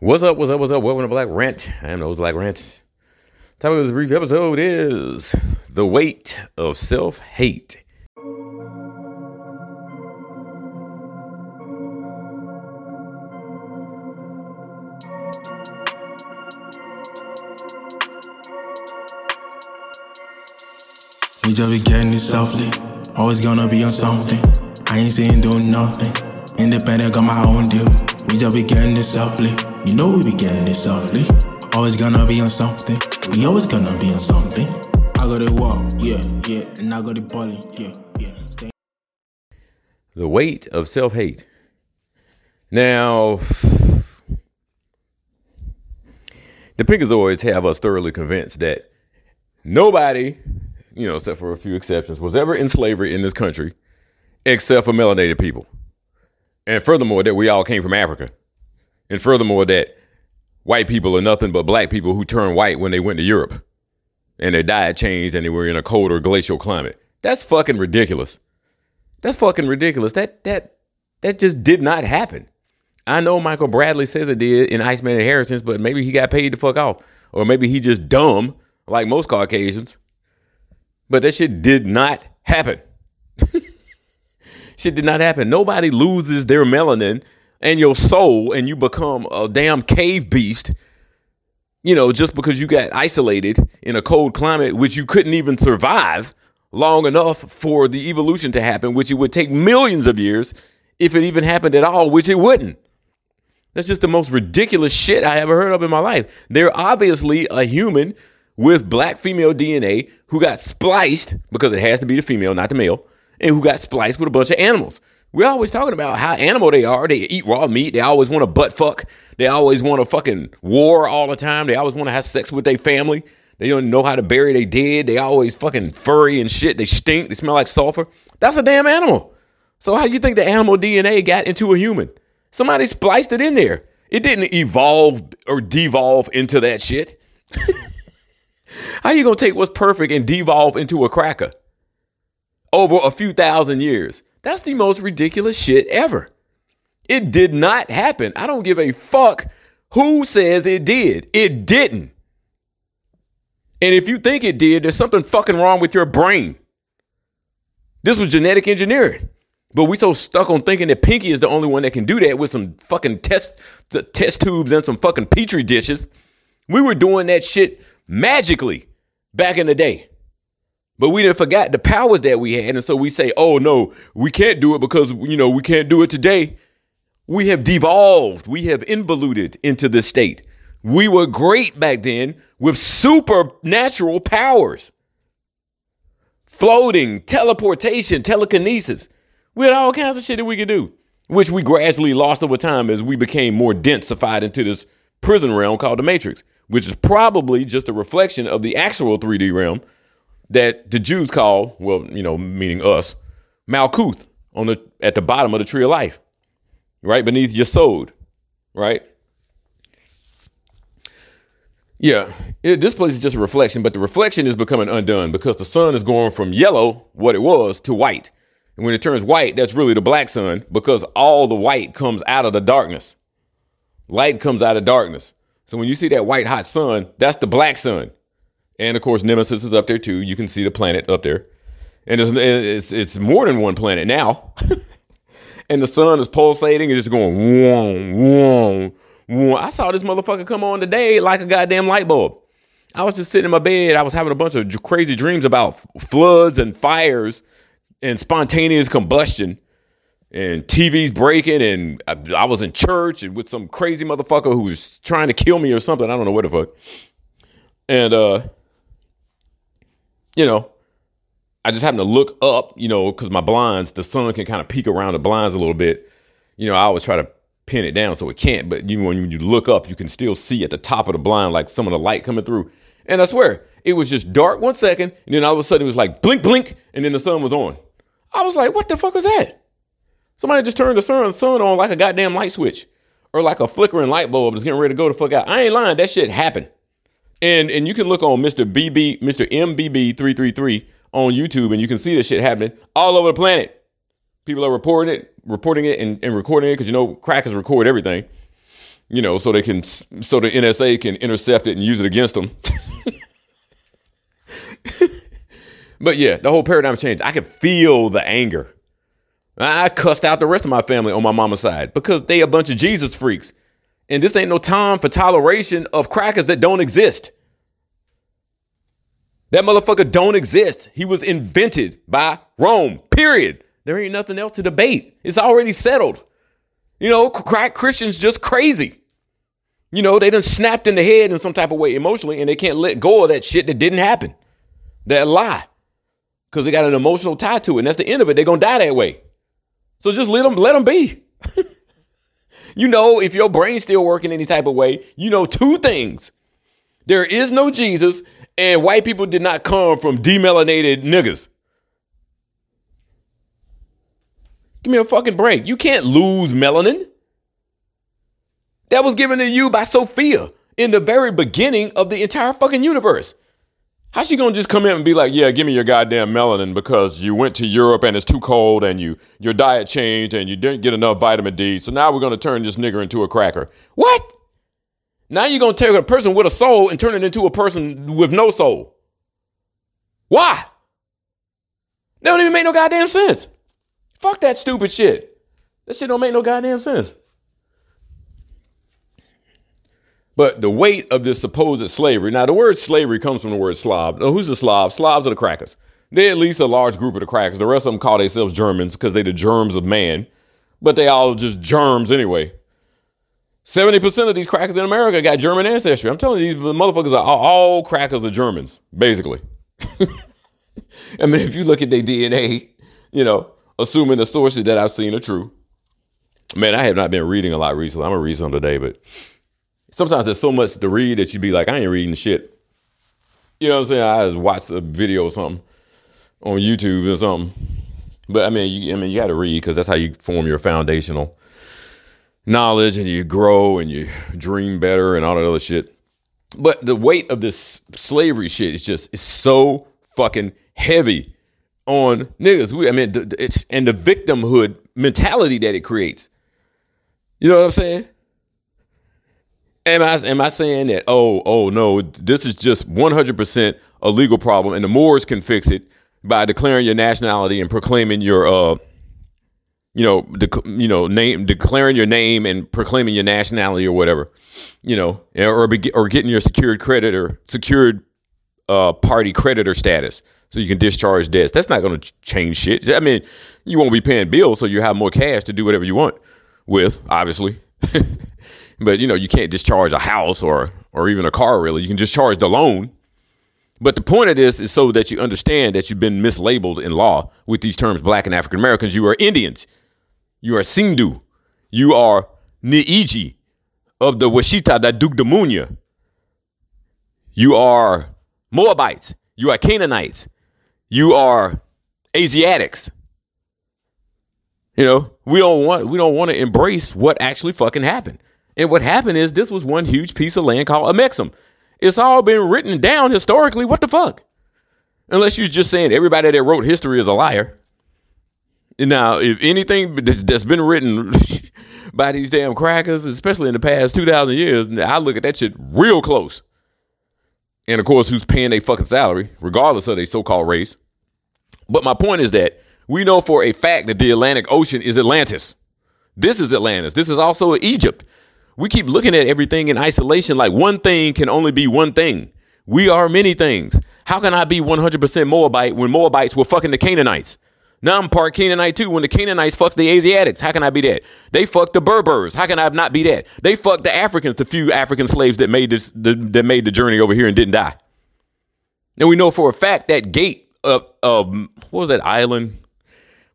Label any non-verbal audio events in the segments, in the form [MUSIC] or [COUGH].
What's up? What's up? What's up? Welcome to Black Rant. I am Nose Black Rant. Topic of this brief episode is the weight of self hate. We just be getting it softly. Always gonna be on something. I ain't saying doing nothing. Independent, got my own deal. We just be getting it softly. You know we be getting it softly. Always gonna be on something. We always gonna be on something. I got to walk, yeah, yeah, and I got to bowling, yeah, yeah. Stay The weight of self hate. Now, the Pinkazoids have us thoroughly convinced that nobody, you know, except for a few exceptions, was ever in slavery in this country except for melanated people. And furthermore, that we all came from Africa. And furthermore, that white people are nothing but black people who turned white when they went to Europe and their diet changed and they were in a colder glacial climate. That's fucking ridiculous. That's fucking ridiculous. That that that just did not happen. I know Michael Bradley says it did in Iceman Inheritance, but maybe he got paid to fuck off. Or maybe he just dumb, like most Caucasians. But that shit did not happen. Shit did not happen. Nobody loses their melanin and your soul and you become a damn cave beast, you know, just because you got isolated in a cold climate, which you couldn't even survive long enough for the evolution to happen, which it would take millions of years if it even happened at all, which it wouldn't. That's just the most ridiculous shit I ever heard of in my life. They're obviously a human with black female DNA who got spliced because it has to be the female, not the male, and who got spliced with a bunch of animals. We're always talking about how animal they are. They eat raw meat. They always want to butt fuck. They always want to fucking war all the time. They always want to have sex with their family. They don't know how to bury their dead. They always fucking furry and shit. They stink. They smell like sulfur. That's a damn animal. So how do you think the animal DNA got into a human? Somebody spliced it in there. It didn't evolve or devolve into that shit. [LAUGHS] how you gonna take what's perfect and devolve into a cracker over a few thousand years? That's the most ridiculous shit ever. It did not happen. I don't give a fuck who says it did. It didn't. And if you think it did, there's something fucking wrong with your brain. This was genetic engineering. But we so stuck on thinking that Pinky is the only one that can do that with some fucking test the test tubes and some fucking petri dishes. We were doing that shit magically back in the day. But we didn't forget the powers that we had. And so we say, oh no, we can't do it because, you know, we can't do it today. We have devolved. We have involuted into this state. We were great back then with supernatural powers. Floating, teleportation, telekinesis. We had all kinds of shit that we could do, which we gradually lost over time as we became more densified into this prison realm called the Matrix, which is probably just a reflection of the actual 3D realm that the Jews call, well, you know, meaning us, Malkuth on the at the bottom of the tree of life, right beneath Yesod, right? Yeah, it, this place is just a reflection, but the reflection is becoming undone because the sun is going from yellow, what it was, to white. And when it turns white, that's really the black sun because all the white comes out of the darkness. Light comes out of darkness. So when you see that white hot sun, that's the black sun. And of course, Nemesis is up there too. You can see the planet up there. And it's, it's, it's more than one planet now. [LAUGHS] and the sun is pulsating and just going, whoom, whoom, whoom. I saw this motherfucker come on today like a goddamn light bulb. I was just sitting in my bed. I was having a bunch of crazy dreams about floods and fires and spontaneous combustion and TVs breaking. And I, I was in church and with some crazy motherfucker who was trying to kill me or something. I don't know what the fuck. And, uh, you know, I just happened to look up, you know, because my blinds, the sun can kind of peek around the blinds a little bit. You know, I always try to pin it down so it can't, but you know when you look up, you can still see at the top of the blind like some of the light coming through. And I swear, it was just dark one second, and then all of a sudden it was like blink, blink, and then the sun was on. I was like, what the fuck was that? Somebody just turned the sun, sun on like a goddamn light switch or like a flickering light bulb that's getting ready to go the fuck out. I ain't lying. That shit happened. And and you can look on Mr. BB, Mr. MBB333 on YouTube and you can see this shit happening all over the planet. People are reporting it, reporting it and, and recording it because you know crackers record everything. you know, so they can, so the NSA can intercept it and use it against them. [LAUGHS] but yeah, the whole paradigm changed. I could feel the anger. I cussed out the rest of my family on my mama's side because they a bunch of Jesus freaks. And this ain't no time for toleration of crackers that don't exist. That motherfucker don't exist. He was invented by Rome, period. There ain't nothing else to debate. It's already settled. You know, crack Christians just crazy. You know, they done snapped in the head in some type of way emotionally and they can't let go of that shit that didn't happen. That lie. Because they got an emotional tie to it. And that's the end of it. They're to die that way. So just let them, let them be. [LAUGHS] you know, if your brain's still working any type of way, you know two things. There is no Jesus, and white people did not come from demelanated niggas. Give me a fucking break. You can't lose melanin. That was given to you by Sophia in the very beginning of the entire fucking universe. How's she gonna just come in and be like, yeah, give me your goddamn melanin because you went to Europe and it's too cold and you your diet changed and you didn't get enough vitamin D. So now we're gonna turn this nigger into a cracker. What? Now you're gonna take a person with a soul and turn it into a person with no soul. Why? That don't even make no goddamn sense. Fuck that stupid shit. That shit don't make no goddamn sense. But the weight of this supposed slavery. Now, the word slavery comes from the word Slav. Now, who's the Slav? Slavs are the crackers. They're at least a large group of the crackers. The rest of them call themselves Germans because they're the germs of man, but they all just germs anyway. 70% of these crackers in America got German ancestry. I'm telling you, these motherfuckers are all, all crackers are Germans, basically. [LAUGHS] I mean, if you look at their DNA, you know, assuming the sources that I've seen are true. Man, I have not been reading a lot recently. I'm gonna read some today, but sometimes there's so much to read that you'd be like, I ain't reading shit. You know what I'm saying? I just watch a video or something on YouTube or something. But I mean, you, I mean, you got to read because that's how you form your foundational knowledge and you grow and you dream better and all that other shit. But the weight of this slavery shit is just is so fucking heavy on niggas. We, I mean, and the victimhood mentality that it creates. You know what I'm saying? Am I am I saying that? Oh, oh no, this is just 100% a legal problem, and the Moors can fix it by declaring your nationality and proclaiming your uh you know, dec- you know, name declaring your name and proclaiming your nationality or whatever, you know, or or getting your secured credit or secured uh, party creditor status so you can discharge debts. That's not going to change shit. I mean, you won't be paying bills, so you have more cash to do whatever you want with, obviously. [LAUGHS] but you know, you can't discharge a house or or even a car. Really, you can discharge the loan. But the point of this is so that you understand that you've been mislabeled in law with these terms, Black and African Americans. You are Indians. You are Sindhu. You are Niiji of the Washitaw de Dugdahmoundyah. You are Moabites. You are Canaanites. You are Asiatics. You know, we don't want we don't want to embrace what actually fucking happened. And what happened is this was one huge piece of land called Amexem. It's all been written down historically. What the fuck? Unless you're just saying everybody that wrote history is a liar. Now, if anything that's been written [LAUGHS] by these damn crackers, especially in the past 2,000 years, I look at that shit real close. And of course, who's paying their fucking salary, regardless of their so called race. But my point is that we know for a fact that the Atlantic Ocean is Atlantis. This is Atlantis. This is also Egypt. We keep looking at everything in isolation like one thing can only be one thing. We are many things. How can I be 100% Moabite when Moabites were fucking the Canaanites? Now I'm part Canaanite too. When the Canaanites fucked the Asiatics, how can I be that? They fucked the Berbers. How can I not be that? They fucked the Africans, the few African slaves that made this, the, that made the journey over here and didn't die. And we know for a fact that gate of, of what was that island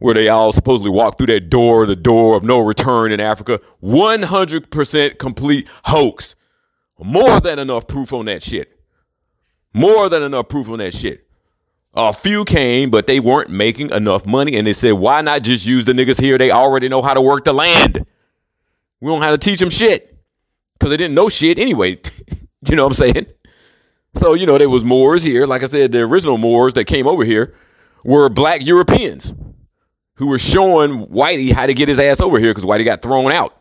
where they all supposedly walked through that door, the door of no return in Africa, 100% complete hoax. More than enough proof on that shit. More than enough proof on that shit. A few came, but they weren't making enough money. And they said, why not just use the niggas here? They already know how to work the land. We don't have to teach them shit. Because they didn't know shit anyway. [LAUGHS] you know what I'm saying? So, you know, there was Moors here. Like I said, the original Moors that came over here were black Europeans who were showing Whitey how to get his ass over here because Whitey got thrown out.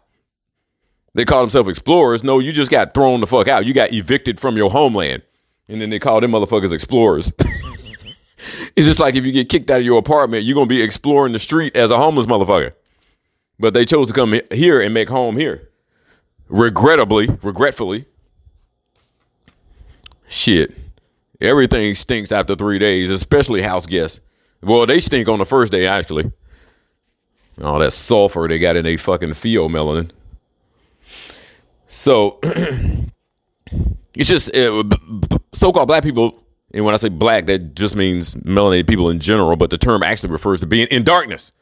They call themselves explorers. No, you just got thrown the fuck out. You got evicted from your homeland. And then they call them motherfuckers explorers. [LAUGHS] it's just like if you get kicked out of your apartment, you're going to be exploring the street as a homeless motherfucker. But they chose to come here and make home here. Regrettably, regretfully. Shit. Everything stinks after three days, especially house guests. Well, they stink on the first day, actually. All that sulfur they got in a fucking pheomelanin. So [CLEARS THROAT] it's just uh, so-called black people, and when I say black, that just means melanated people in general. But the term actually refers to being in darkness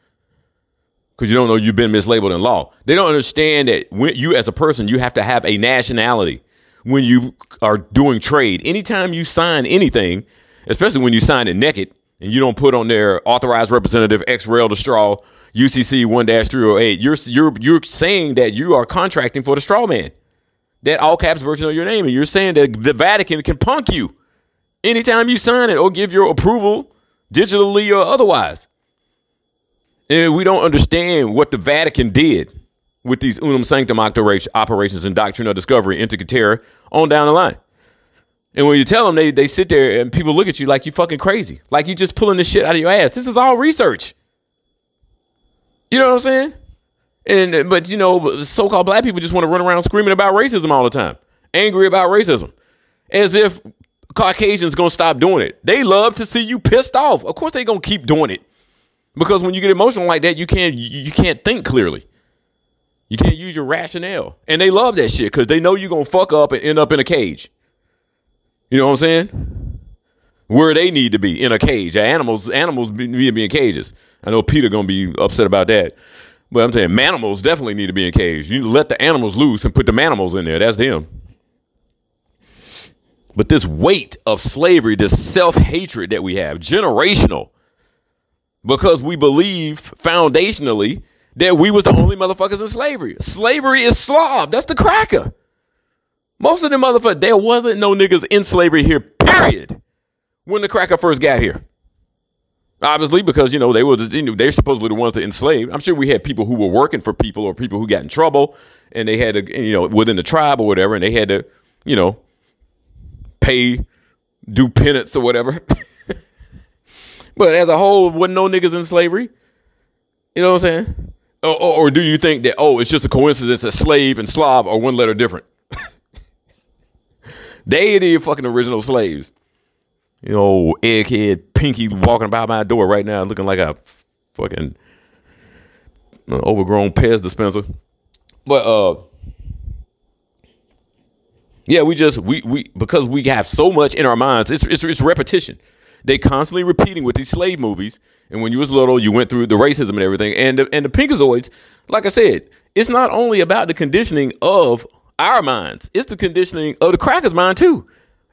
because you don't know you've been mislabeled in law. They don't understand that when you, as a person, you have to have a nationality when you are doing trade. Anytime you sign anything, especially when you sign it naked and you don't put on there authorized representative X rail to straw UCC one 308, you're you're you're saying that you are contracting for the straw man. That all caps version of your name, and you're saying that the Vatican can punk you anytime you sign it or give your approval digitally or otherwise. And we don't understand what the Vatican did with these Unam Sanctam operations and doctrine of discovery into Caetera on down the line. And when you tell them, they, they sit there and people look at you like you're fucking crazy. Like you're just pulling this shit out of your ass. This is all research. You know what I'm saying? And but you know, so-called black people just want to run around screaming about racism all the time, angry about racism, as if Caucasians gonna stop doing it. They love to see you pissed off. Of course, they gonna keep doing it because when you get emotional like that, you can't you can't think clearly. You can't use your rationale, and they love that shit because they know you're gonna fuck up and end up in a cage. You know what I'm saying? Where they need to be in a cage. Animals, animals to be in cages. I know Peter gonna be upset about that. But I'm saying manimals definitely need to be in cages. You let the animals loose and put the manimals in there. That's them. But this weight of slavery, this self hatred that we have, generational, because we believe foundationally that we was the only motherfuckers in slavery. Slavery is Slav. That's the cracker. Most of the motherfuckers, there wasn't no niggas in slavery here, period, when the cracker first got here. Obviously, because you know they were you know, they're supposedly the ones that enslaved. I'm sure we had people who were working for people or people who got in trouble, and they had to you know within the tribe or whatever, and they had to you know pay, do penance or whatever. [LAUGHS] but as a whole, wasn't no niggas in slavery. You know what I'm saying? Or, or, or do you think that oh, it's just a coincidence that slave and Slav are one letter different? [LAUGHS] they are the fucking original slaves you know, egghead Pinky walking by my door right now looking like a fucking overgrown Pez dispenser. But uh yeah, we just we we because we have so much in our minds, it's it's, it's repetition. They constantly repeating with these slave movies. And when you was little, you went through the racism and everything. And the, and the Pinkazoids, like I said, it's not only about the conditioning of our minds, it's the conditioning of the crackers' mind too.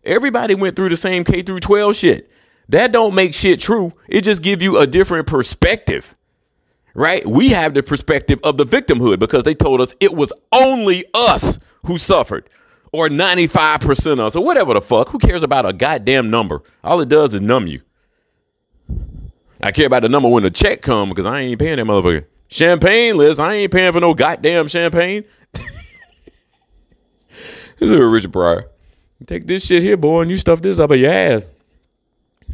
Everybody went through the same K through 12 shit. That don't make shit true. It just give you a different perspective. Right? We have the perspective of the victimhood because they told us it was only us who suffered or 95% of us or whatever the fuck. Who cares about a goddamn number? All it does is numb you. I care about the number when the check come because I ain't paying that motherfucker. Champagne list, I ain't paying for no goddamn champagne. [LAUGHS] this is Richard Pryor. Take this shit here, boy, and you stuff this up your ass.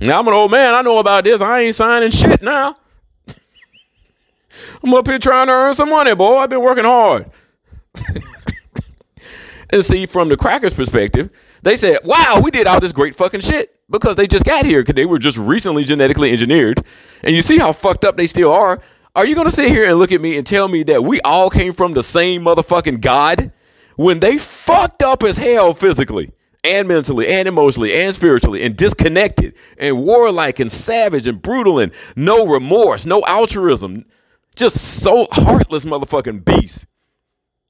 Now I'm an old man. I know about this. I ain't signing shit now. [LAUGHS] I'm up here trying to earn some money, boy. I've been working hard. [LAUGHS] and see, from the crackers' perspective, they said, wow, we did all this great fucking shit because they just got here because they were just recently genetically engineered. And you see how fucked up they still are. Are you going to sit here and look at me and tell me that we all came from the same motherfucking God when they fucked up as hell physically? And mentally and emotionally and spiritually and disconnected and warlike and savage and brutal and no remorse, no altruism, just so heartless motherfucking beasts.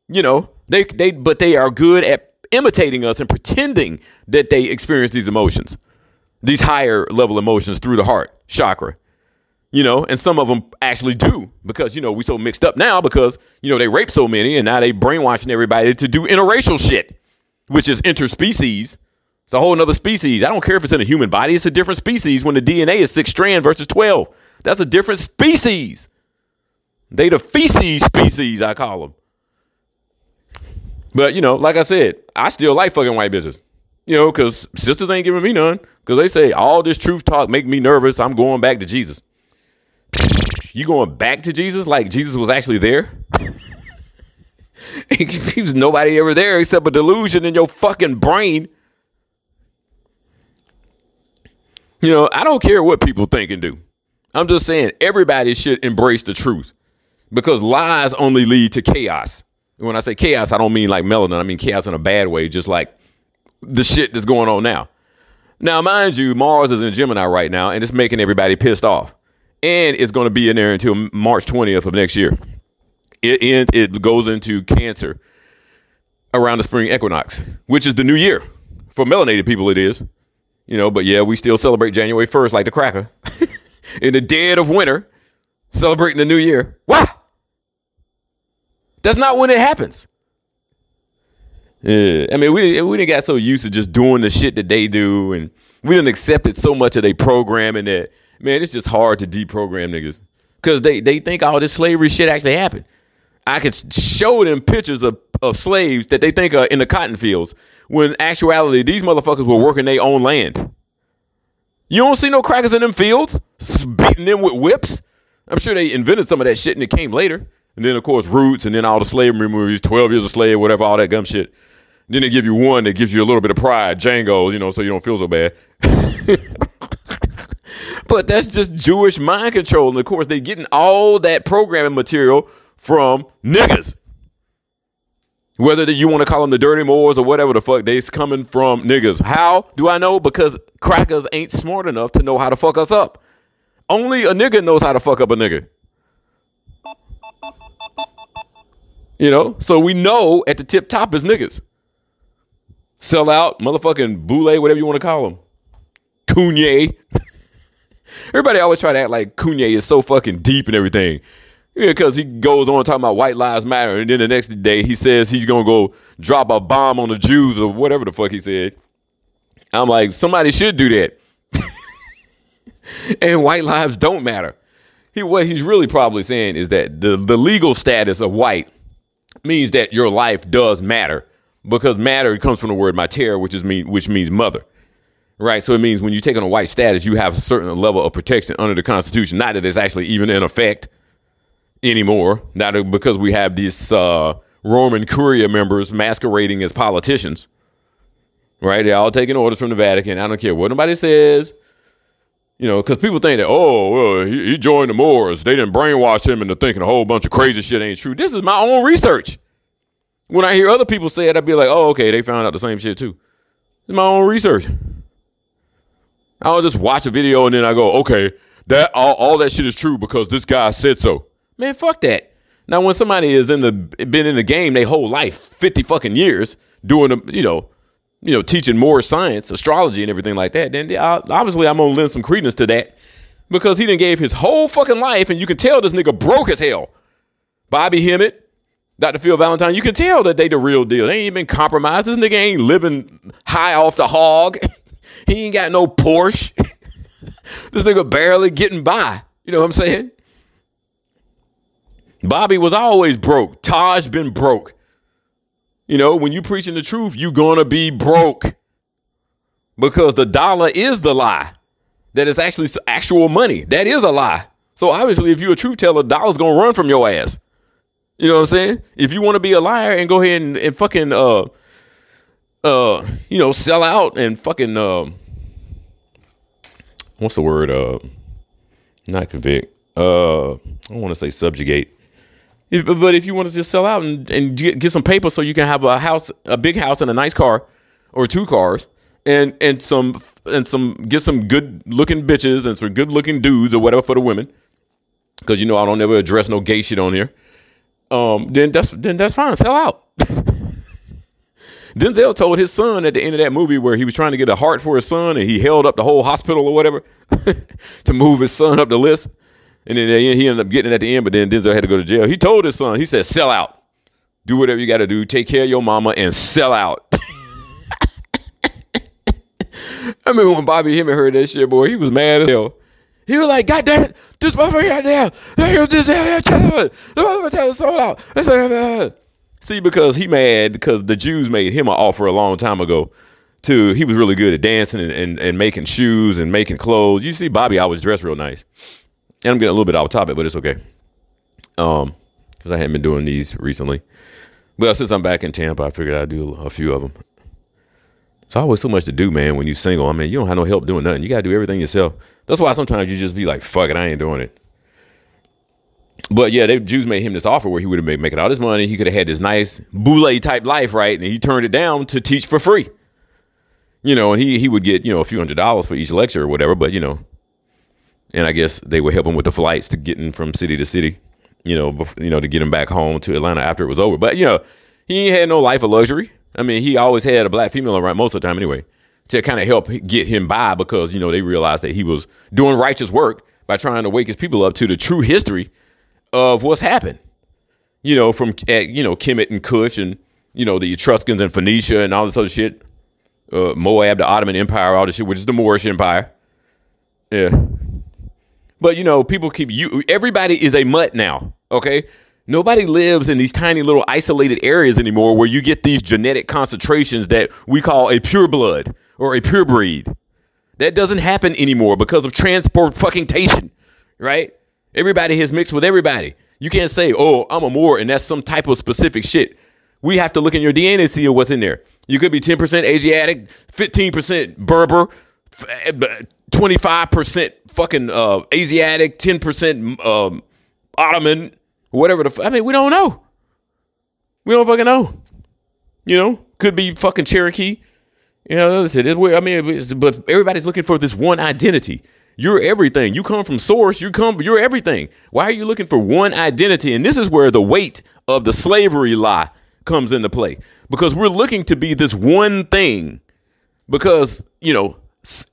You know, they they but they are good at imitating us and pretending that they experience these emotions, these higher level emotions through the heart chakra. You know, and some of them actually do because you know we so mixed up now because you know they rape so many and now they brainwashing everybody to do interracial shit which is interspecies. It's a whole other species. I don't care if it's in a human body, it's a different species when the DNA is six strand versus 12. That's a different species. They the feces species, I call them. But you know, like I said, I still like fucking white bitches. You know, because sisters ain't giving me none. Because they say all this truth talk make me nervous. I'm going back to Jesus. You going back to Jesus like Jesus was actually there? [LAUGHS] he was nobody ever there except a delusion in your fucking brain. You know, I don't care what people think and do. I'm just saying everybody should embrace the truth because lies only lead to chaos. When I say chaos, I don't mean like melanin. I mean chaos in a bad way, just like the shit that's going on now. Now, mind you, Mars is in Gemini right now, and it's making everybody pissed off. And it's going to be in there until March 20th of next year. It, it, it goes into Cancer around the spring equinox, which is the new year. For melanated people, it is. You know, but yeah, we still celebrate January 1st like the cracker. [LAUGHS] in the dead of winter, celebrating the new year. Why? That's not when it happens. Yeah, I mean, we we didn't got so used to just doing the shit that they do, and we didn't accept it so much of their programming that man, it's just hard to deprogram niggas because they they think all this slavery shit actually happened. I could show them pictures of, of slaves that they think are in the cotton fields when actuality these motherfuckers were working their own land. You don't see no crackers in them fields beating them with whips. I'm sure they invented some of that shit and it came later. And then of course Roots and then all the slavery movies, Twelve Years a Slave, whatever, all that gum shit. Then they give you one that gives you a little bit of pride, Django, you know, so you don't feel so bad. [LAUGHS] but that's just Jewish mind control. And of course, they're getting all that programming material from niggas. Whether you want to call them the dirty Moors or whatever the fuck, they's coming from niggas. How do I know? Because crackers ain't smart enough to know how to fuck us up. Only a nigga knows how to fuck up a nigga. You know, so we know at the tip top is niggas sell out, motherfucking boule, whatever you want to call them. Kanye. [LAUGHS] Everybody always try to act like Kanye is so fucking deep and everything. Yeah, because he goes on talking about white lives matter, and then the next day he says he's gonna go drop a bomb on the Jews or whatever the fuck he said. I'm like, somebody should do that. [LAUGHS] and white lives don't matter. He what he's really probably saying is that the, the legal status of white means that your life does matter because matter comes from the word mater, which is mean which means mother. Right. So it means when you take on a white status, you have a certain level of protection under the Constitution. Not that it's actually even in effect anymore. Not because we have these uh, Roman Curia members masquerading as politicians. Right. They're all taking orders from the Vatican. I don't care what nobody says. You know, because people think that, oh, well, he, he joined the Moors. They didn't brainwash him into thinking a whole bunch of crazy shit ain't true. This is my own research. When I hear other people say it, I'd be like, oh, okay, they found out the same shit too. It's my own research. I'll just watch a video and then I go, okay, that all, all that shit is true because this guy said so. Man, fuck that. Now, when somebody is in the been in the game their whole life, fifty fucking years, doing the, you know, you know, teaching more science, astrology, and everything like that, then obviously I'm gonna lend some credence to that because he didn't gave his whole fucking life, and you can tell this nigga broke as hell. Bobby Hemmitt, Dr. Phil Valentine, you can tell that they the real deal. They ain't been compromised. This nigga ain't living high off the hog. [LAUGHS] he ain't got no Porsche. [LAUGHS] this nigga barely getting by. You know what I'm saying? Bobby was always broke. Taj been broke. You know, when you preaching the truth, you gonna be broke. Because the dollar is the lie. That is actually actual money. That is a lie. So obviously, if you're a truth teller, dollar's gonna run from your ass. You know what I'm saying? If you want to be a liar and go ahead and, and fucking uh uh you know sell out and fucking uh, what's the word uh not convict uh I want to say subjugate. If, but if you want to just sell out and, and get, get some paper so you can have a house, a big house and a nice car or two cars and and some and some get some good looking bitches and some good looking dudes or whatever for the women because you know I don't ever address no gay shit on here um, then that's then that's fine. Sell out. [LAUGHS] Denzel told his son at the end of that movie where he was trying to get a heart for his son and he held up the whole hospital or whatever [LAUGHS] to move his son up the list. And then he ended up getting it at the end, but then Denzel had to go to jail. He told his son, he said, sell out. Do whatever you got to do. Take care of your mama and sell out. [LAUGHS] I remember when Bobby Hemmitt heard that shit, boy, he was mad as hell. He was like, God damn it, this motherfucker out there, this out there, the motherfucker sold out. See, because he mad because the Jews made him an offer a long time ago. To he was really good at dancing and, and, and making shoes and making clothes. You see, Bobby always dressed real nice. And I'm getting a little bit off topic, but it's okay. Um, because I haven't been doing these recently. But since I'm back in Tampa, I figured I'd do a few of them. It's always so much to do, man. When you're single, I mean, you don't have no help doing nothing. You gotta do everything yourself. That's why sometimes you just be like, "Fuck it, I ain't doing it." But yeah, they Jews made him this offer where he would have been making all this money. He could have had this nice boule type life, right? And he turned it down to teach for free. You know, and he he would get you know a few hundred dollars for each lecture or whatever. But you know, and I guess they would help him with the flights to getting from city to city. You know, you know to get him back home to Atlanta after it was over. But you know, he had no life of luxury. I mean, he always had a black female around most of the time anyway to kind of help get him by because you know they realized that he was doing righteous work by trying to wake his people up to the true history of what's happened. You know, from uh, you know Kemet and Cush and you know the Etruscans and Phoenicia and all this other shit. Uh, Moab, the Ottoman Empire, all this shit, which is the Moorish Empire. Yeah, but you know, people keep you. Everybody is a mutt now. Okay, nobody lives in these tiny little isolated areas anymore where you get these genetic concentrations that we call a pure blood or a pure breed. That doesn't happen anymore because of transport fucking tation, right? Everybody has mixed with everybody. You can't say, "Oh, I'm a Moor," and that's some type of specific shit. We have to look in your DNA see what's in there. You could be 10% Asiatic, 15% Berber, 25% fucking uh, Asiatic, 10% um, Ottoman, whatever the. F- I mean, we don't know. We don't fucking know. You know, could be fucking Cherokee. You know, it's, it's weird. I mean, but everybody's looking for this one identity. You're everything. You come from source. You come. You're everything. Why are you looking for one identity? And this is where the weight of the slavery lie comes into play because we're looking to be this one thing because you know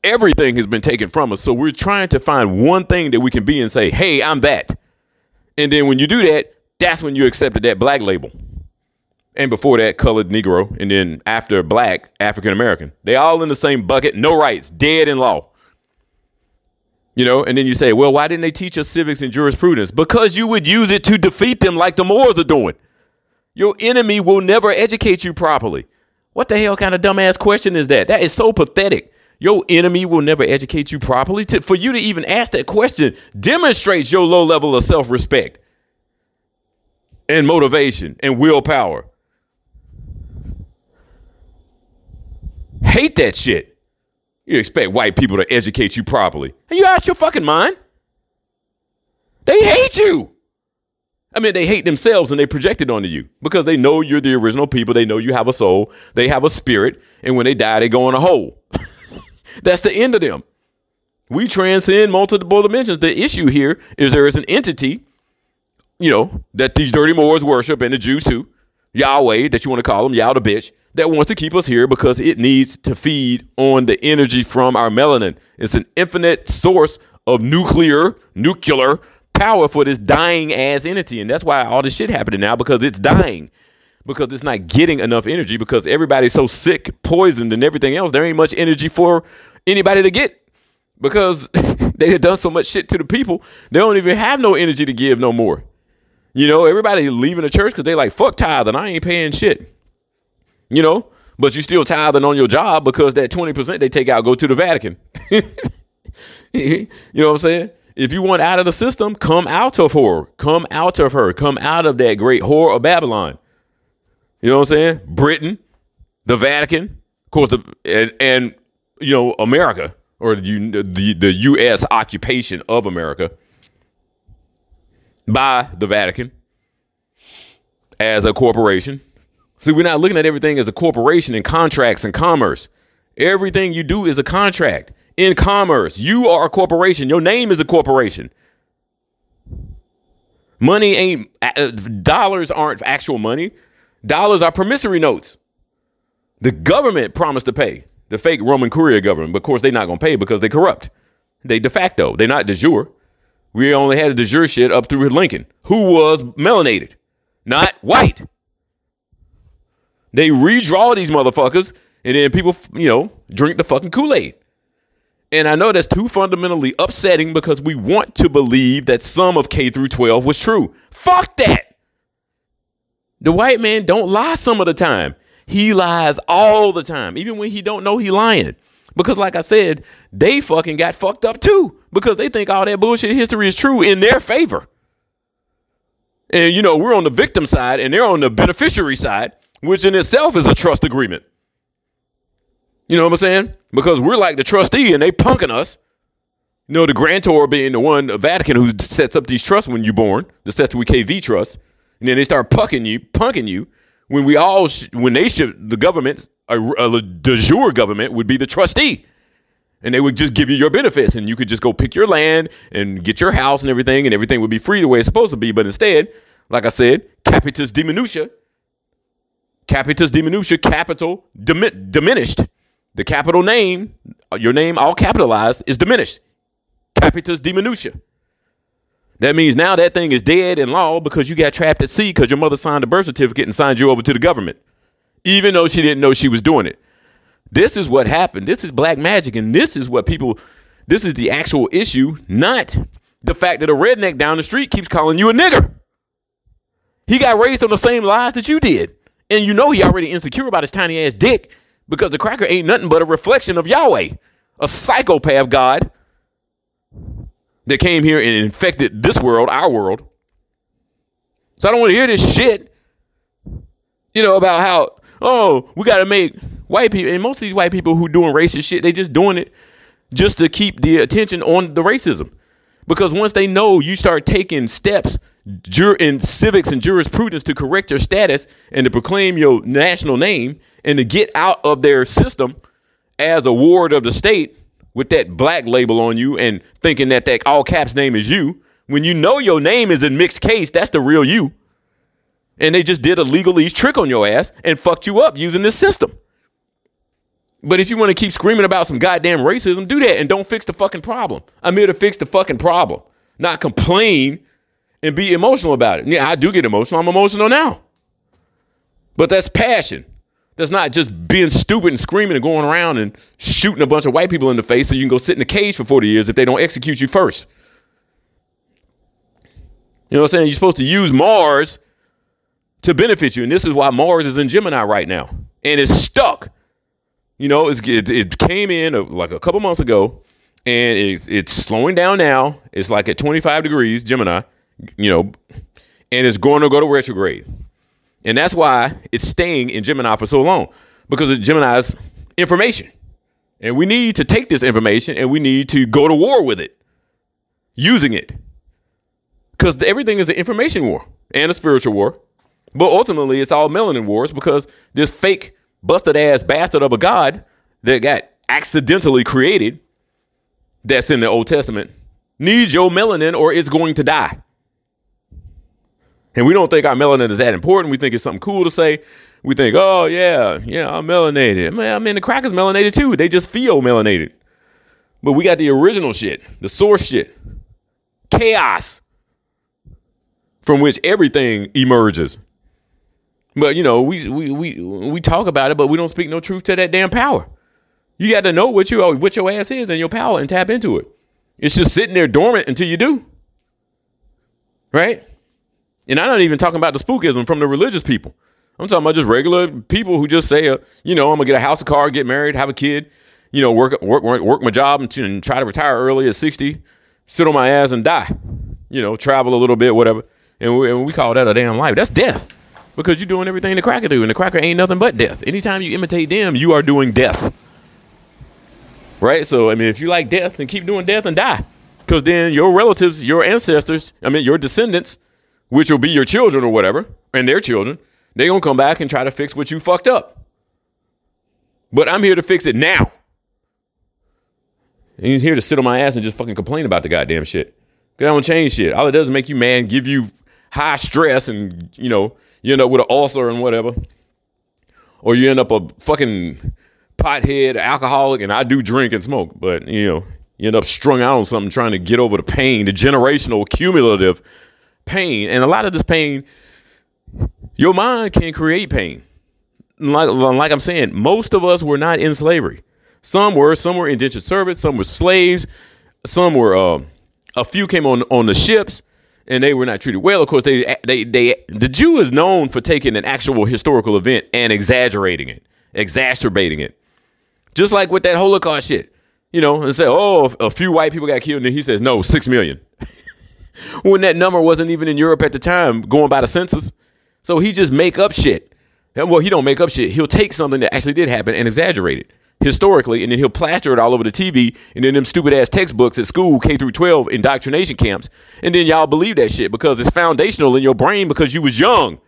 everything has been taken from us. So we're trying to find one thing that we can be and say, "Hey, I'm that." And then when you do that, that's when you accepted that black label. And before that, colored Negro, and then after black, African American. They all in the same bucket, no rights, dead in law. You know, and then you say, well, why didn't they teach us civics and jurisprudence? Because you would use it to defeat them like the Moors are doing. Your enemy will never educate you properly. What the hell kind of dumbass question is that? That is so pathetic. Your enemy will never educate you properly. To, for you to even ask that question demonstrates your low level of self respect and motivation and willpower. Hate that shit. You expect white people to educate you properly. And you out your fucking mind. They hate you. I mean, they hate themselves and they project it onto you because they know you're the original people. They know you have a soul. They have a spirit. And when they die, they go in a hole. [LAUGHS] That's the end of them. We transcend multiple dimensions. The issue here is there is an entity, you know, that these dirty Moors worship and the Jews too, Yahweh, that you want to call them, Yah the bitch, that wants to keep us here because it needs to feed on the energy from our melanin. It's an infinite source of nuclear, nuclear power for this dying ass entity. And that's why all this shit happening now because it's dying. Because it's not getting enough energy because everybody's so sick, poisoned, and everything else. There ain't much energy for anybody to get because [LAUGHS] they have done so much shit to the people. They don't even have no energy to give no more. You know, everybody leaving the church because they like, fuck tithing. I ain't paying shit. You know, but you still tithing on your job because that 20% they take out go to the Vatican. [LAUGHS] you know what I'm saying? If you want out of the system, come out of her. Come out of her. Come out of that great whore of Babylon. You know what I'm saying? Britain, the Vatican, of course, the, and, and you know America or the, the the U.S. occupation of America by the Vatican as a corporation. See, we're not looking at everything as a corporation and contracts and commerce. Everything you do is a contract in commerce. You are a corporation. Your name is a corporation. Money ain't uh, dollars aren't actual money. Dollars are promissory notes. The government promised to pay. The fake Roman Curia government, but of course they're not gonna pay because they corrupt. They de facto. They're not de jure. We only had a de jure shit up through Lincoln, who was melanated, not white. They redraw these motherfuckers, and then people, you know, drink the fucking Kool Aid. And I know that's too fundamentally upsetting because we want to believe that some of K through 12 was true. Fuck that. The white man don't lie some of the time. He lies all the time, even when he don't know he lying. Because like I said, they fucking got fucked up too because they think all that bullshit history is true in their favor. And you know, we're on the victim side and they're on the beneficiary side, which in itself is a trust agreement. You know what I'm saying? Because we're like the trustee and they punking us. You know, the grantor being the one, the Vatican, who sets up these trusts when you're born, the Cestui Que Vie trust. And then they start punking you, punking you when we all, sh- when they should, the government, a, a de jure government would be the trustee. And they would just give you your benefits and you could just go pick your land and get your house and everything and everything would be free the way it's supposed to be. But instead, like I said, capitis diminutia, capitis diminutia, capital dimi- diminished. The capital name, your name all capitalized, is diminished. Capitis diminutia. That means now that thing is dead in law because you got trapped at sea because your mother signed a birth certificate and signed you over to the government, even though she didn't know she was doing it. This is what happened. This is black magic, and this is what people. This is the actual issue, not the fact that a redneck down the street keeps calling you a nigger. He got raised on the same lies that you did, and you know he already insecure about his tiny ass dick because the cracker ain't nothing but a reflection of Yahweh, a psychopath God that came here and infected this world, our world. So I don't want to hear this shit, you know, about how, oh, we got to make white people, and most of these white people who doing racist shit, they just doing it just to keep the attention on the racism. Because once they know you start taking steps in civics and jurisprudence to correct your status and to proclaim your national name and to get out of their system as a ward of the state, with that black label on you and thinking that that all caps name is you when you know your name is in mixed case that's the real you. And they just did a legalese trick on your ass and fucked you up using this system. But if you want to keep screaming about some goddamn racism do that and don't fix the fucking problem. I'm here to fix the fucking problem not complain and be emotional about it. Yeah i do get emotional. I'm emotional now. But that's passion that's not just being stupid and screaming and going around and shooting a bunch of white people in the face so you can go sit in a cage for 40 years if they don't execute you first. You know what I'm saying? You're supposed to use Mars to benefit you. And this is why Mars is in Gemini right now. And it's stuck. You know, it, it, came in a, like a couple months ago and it, it's slowing down now. It's like at 25 degrees, Gemini, you know, and it's going to go to retrograde. And that's why it's staying in Gemini for so long because of Gemini's information. And we need to take this information and we need to go to war with it, using it. Because everything is an information war and a spiritual war. But ultimately, it's all melanin wars because this fake, busted ass bastard of a God that got accidentally created, that's in the Old Testament, needs your melanin or it's going to die. And we don't think our melanin is that important. We think it's something cool to say. We think, oh yeah, yeah, I'm melanated. Man, I mean the crackers melanated too. They just feel melanated. But we got the original shit, the source shit. Chaos. From which everything emerges. But you know, we we we we talk about it, but we don't speak no truth to that damn power. You got to know what you what your ass is and your power and tap into it. It's just sitting there dormant until you do. Right? And I'm not even talking about the spookism from the religious people. I'm talking about just regular people who just say, uh, you know, I'm gonna get a house, a car, get married, have a kid, you know, work work work, work my job and, and try to retire early at 60, sit on my ass and die. You know, travel a little bit, whatever. And we, and we call that a damn life. That's death because you're doing everything the cracker do, and the cracker ain't nothing but death. Anytime you imitate them, you are doing death. Right? So I mean, if you like death, then keep doing death and die, because then your relatives, your ancestors, I mean, your descendants which will be your children or whatever, and their children, they're gonna come back and try to fix what you fucked up. But I'm here to fix it now. And he's here to sit on my ass and just fucking complain about the goddamn shit. Cause I don't change shit. All it does is make you mad, give you high stress, and you know, you end up with an ulcer and whatever. Or you end up a fucking pothead, alcoholic, and I do drink and smoke, but you know, you end up strung out on something trying to get over the pain, the generational cumulative pain, and a lot of this pain, your mind can create pain. Like, like I'm saying, most of us were not in slavery. Some were, some were indentured servants, some were slaves, some were. Uh, a few came on on the ships, and they were not treated well. Of course, they they they the Jew is known for taking an actual historical event and exaggerating it, exacerbating it, just like with that Holocaust shit. You know, and say, oh, a few white people got killed, and he says, no, six million. When that number wasn't even in Europe at the time, going by the census. So he just make up shit. And well, he don't make up shit. He'll take something that actually did happen and exaggerate it historically, and then he'll plaster it all over the TV and then them stupid ass textbooks at school, K through 12 indoctrination camps. And then y'all believe that shit because it's foundational in your brain because you was young.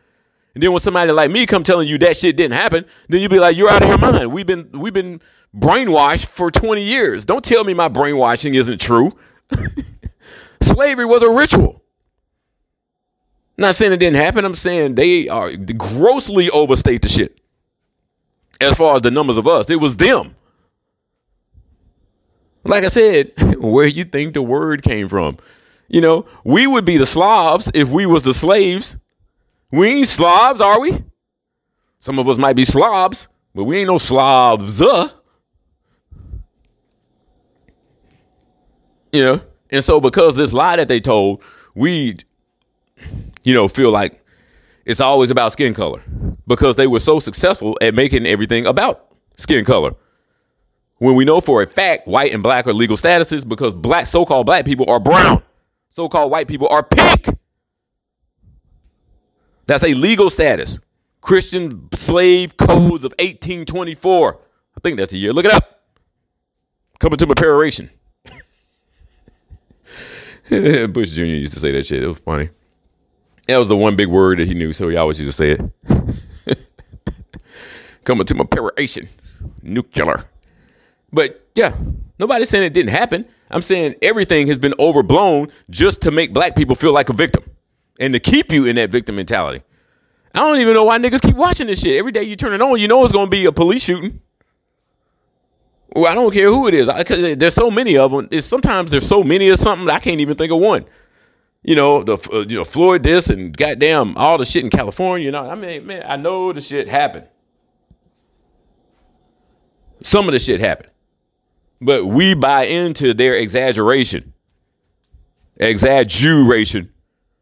And then when somebody like me come telling you that shit didn't happen, then you be like, you're out of your mind. We've been we've been brainwashed for 20 years. Don't tell me my brainwashing isn't true. [LAUGHS] Slavery was a ritual. not saying it didn't happen. I'm saying they are grossly overstate the shit as far as the numbers of us. It was them. Like I said, [LAUGHS] where you think the word came from. You know, we would be the Slavs if we was the slaves. We ain't Slavs, are we? Some of us might be Slavs, but we ain't no Slavs. Uh. Know, and so because this lie that they told, we, you know, feel like it's always about skin color because they were so successful at making everything about skin color. When we know for a fact white and black are legal statuses because black so-called black people are brown, so-called white people are pink. That's a legal status. Christian slave codes of 1824. I think that's the year. Look it up. Coming to my peroration. [LAUGHS] Bush Jr. used to say that shit. It was funny. That was the one big word that he knew, so he always used to say it. [LAUGHS] Coming to my peroration. Nuclear. But yeah, nobody's saying it didn't happen. I'm saying everything has been overblown just to make black people feel like a victim and to keep you in that victim mentality. I don't even know why niggas keep watching this shit. Every day you turn it on, you know it's to be a police shooting. Well, I don't care who it is. Because there's so many of them. It's sometimes there's so many of something I can't even think of one. You know the uh, you know Floyd this and goddamn all the shit in California. You know, I mean, man, I know the shit happened. Some of the shit happened, but we buy into their exaggeration, exaggeration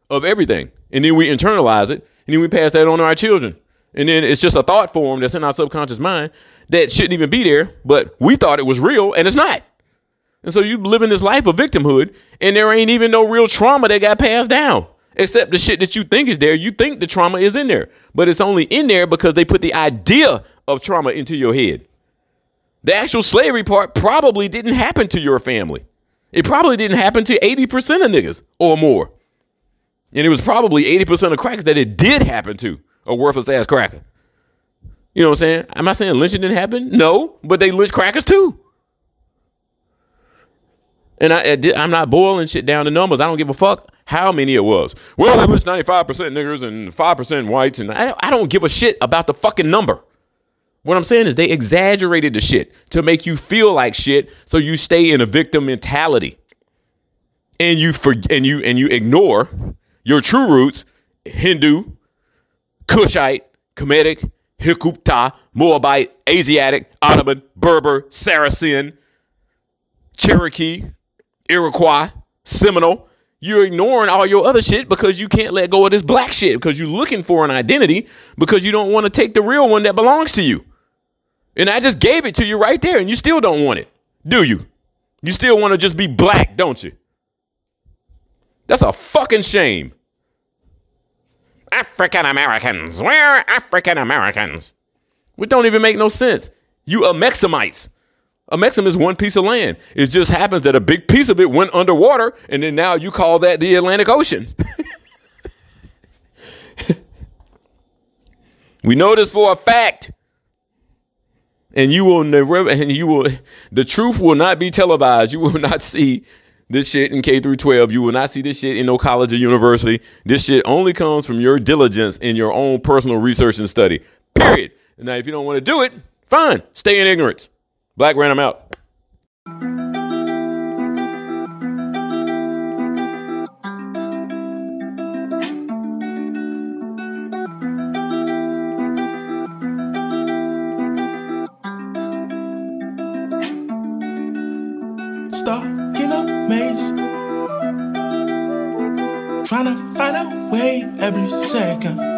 of everything, and then we internalize it, and then we pass that on to our children, and then it's just a thought form that's in our subconscious mind that shouldn't even be there, but we thought it was real and it's not. And so you living this life of victimhood, and there ain't even no real trauma that got passed down. Except the shit that you think is there. You think the trauma is in there, but it's only in there because they put the idea of trauma into your head. The actual slavery part probably didn't happen to your family. It probably didn't happen to 80% of niggas or more. And it was probably 80% of crackers that it did happen to, a worthless ass cracker. You know what I'm saying? I'm I saying lynching didn't happen? No, but they lynched crackers too. And I, I'm not boiling shit down to numbers. I don't give a fuck how many it was. Well, they lynched 95% niggers and 5% whites. And I, I don't give a shit about the fucking number. What I'm saying is they exaggerated the shit to make you feel like shit so you stay in a victim mentality. And you for, and you and you ignore your true roots, Hindu, Kushite, Kemetic, Hikupta, Moabite, Asiatic, Ottoman, Berber, Saracen, Cherokee, Iroquois, Seminole. You're ignoring all your other shit because you can't let go of this black shit because you're looking for an identity because you don't want to take the real one that belongs to you. And I just gave it to you right there and you still don't want it, do you? You still want to just be black, don't you? That's a fucking shame. African Americans. Where are African Americans? Which don't even make no sense. You Amexemites. Amexem is one piece of land. It just happens that a big piece of it went underwater, and then now you call that the Atlantic Ocean. [LAUGHS] we know this for a fact. And you will never, and you will, the truth will not be televised. You will not see this shit in K through 12. You will not see this shit in no college or university. This shit only comes from your diligence in your own personal research and study. Period. Now, if you don't want to do it, fine. Stay in ignorance. Black ran him out. Every second.